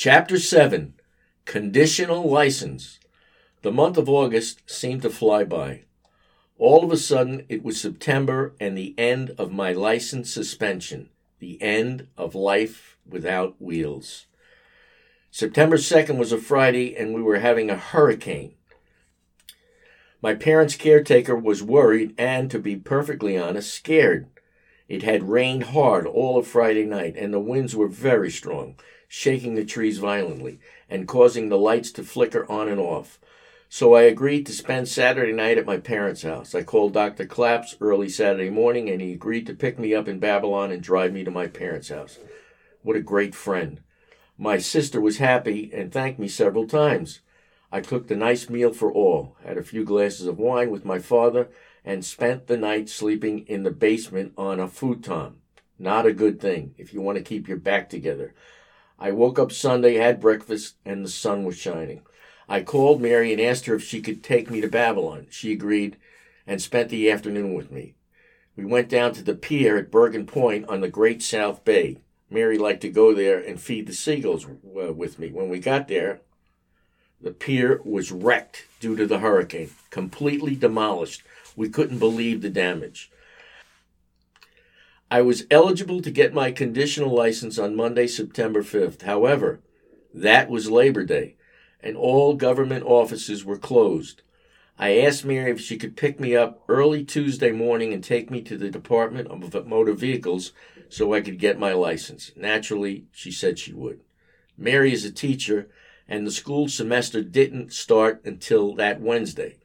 Chapter 7 Conditional License. The month of August seemed to fly by. All of a sudden, it was September and the end of my license suspension, the end of life without wheels. September 2nd was a Friday, and we were having a hurricane. My parents' caretaker was worried and, to be perfectly honest, scared. It had rained hard all of Friday night, and the winds were very strong, shaking the trees violently and causing the lights to flicker on and off. So I agreed to spend Saturday night at my parents' house. I called Dr. Claps early Saturday morning, and he agreed to pick me up in Babylon and drive me to my parents' house. What a great friend. My sister was happy and thanked me several times. I cooked a nice meal for all, had a few glasses of wine with my father, and spent the night sleeping in the basement on a futon. Not a good thing if you want to keep your back together. I woke up Sunday, had breakfast, and the sun was shining. I called Mary and asked her if she could take me to Babylon. She agreed and spent the afternoon with me. We went down to the pier at Bergen Point on the Great South Bay. Mary liked to go there and feed the seagulls uh, with me. When we got there, the pier was wrecked due to the hurricane, completely demolished. We couldn't believe the damage. I was eligible to get my conditional license on Monday, September 5th. However, that was Labor Day, and all government offices were closed. I asked Mary if she could pick me up early Tuesday morning and take me to the Department of Motor Vehicles so I could get my license. Naturally, she said she would. Mary is a teacher and the school semester didn't start until that Wednesday.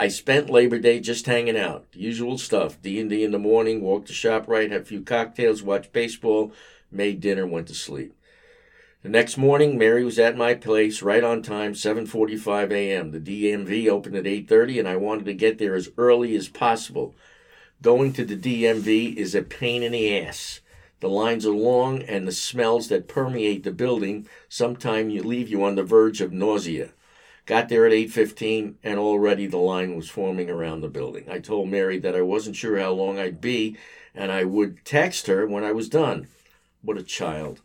I spent Labor Day just hanging out, usual stuff. D and D in the morning, walked to ShopRite, had a few cocktails, watched baseball, made dinner, went to sleep. The next morning, Mary was at my place right on time, 7:45 a.m. The DMV opened at 8:30 and I wanted to get there as early as possible. Going to the DMV is a pain in the ass. The lines are long, and the smells that permeate the building sometimes leave you on the verge of nausea. Got there at 8:15 and already the line was forming around the building. I told Mary that I wasn't sure how long I'd be and I would text her when I was done. What a child.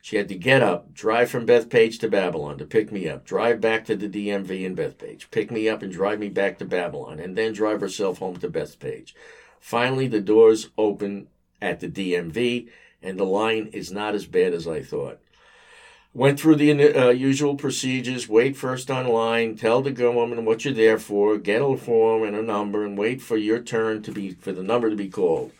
She had to get up, drive from Bethpage to Babylon to pick me up, drive back to the DMV in Bethpage, pick me up and drive me back to Babylon, and then drive herself home to Bethpage. Finally, the doors open at the DMV, and the line is not as bad as I thought. Went through the uh, usual procedures, wait first online, tell the woman what you're there for, get a form and a number, and wait for your turn to be, for the number to be called.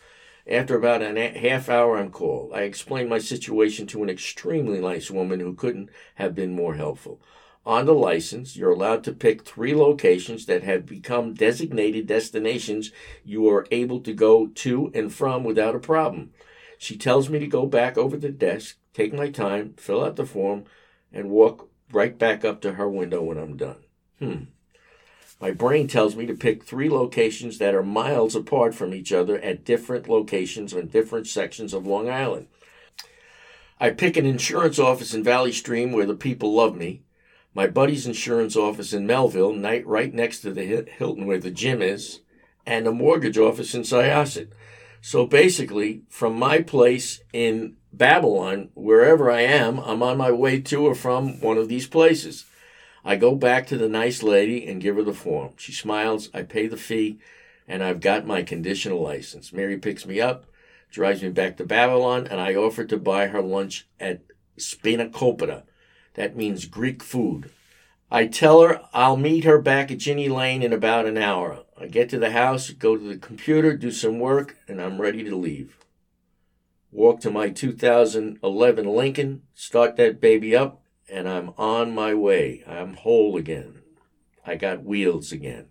After about a half hour, I'm called. I explained my situation to an extremely nice woman who couldn't have been more helpful. On the license, you're allowed to pick three locations that have become designated destinations you are able to go to and from without a problem. She tells me to go back over the desk, take my time, fill out the form, and walk right back up to her window when I'm done. Hmm. My brain tells me to pick three locations that are miles apart from each other at different locations on different sections of Long Island. I pick an insurance office in Valley Stream where the people love me my buddy's insurance office in Melville, right next to the Hilton where the gym is, and a mortgage office in Syosset. So basically, from my place in Babylon, wherever I am, I'm on my way to or from one of these places. I go back to the nice lady and give her the form. She smiles, I pay the fee, and I've got my conditional license. Mary picks me up, drives me back to Babylon, and I offer to buy her lunch at Spanakopita that means Greek food. I tell her I'll meet her back at Ginny Lane in about an hour. I get to the house, go to the computer, do some work, and I'm ready to leave. Walk to my 2011 Lincoln, start that baby up, and I'm on my way. I'm whole again. I got wheels again.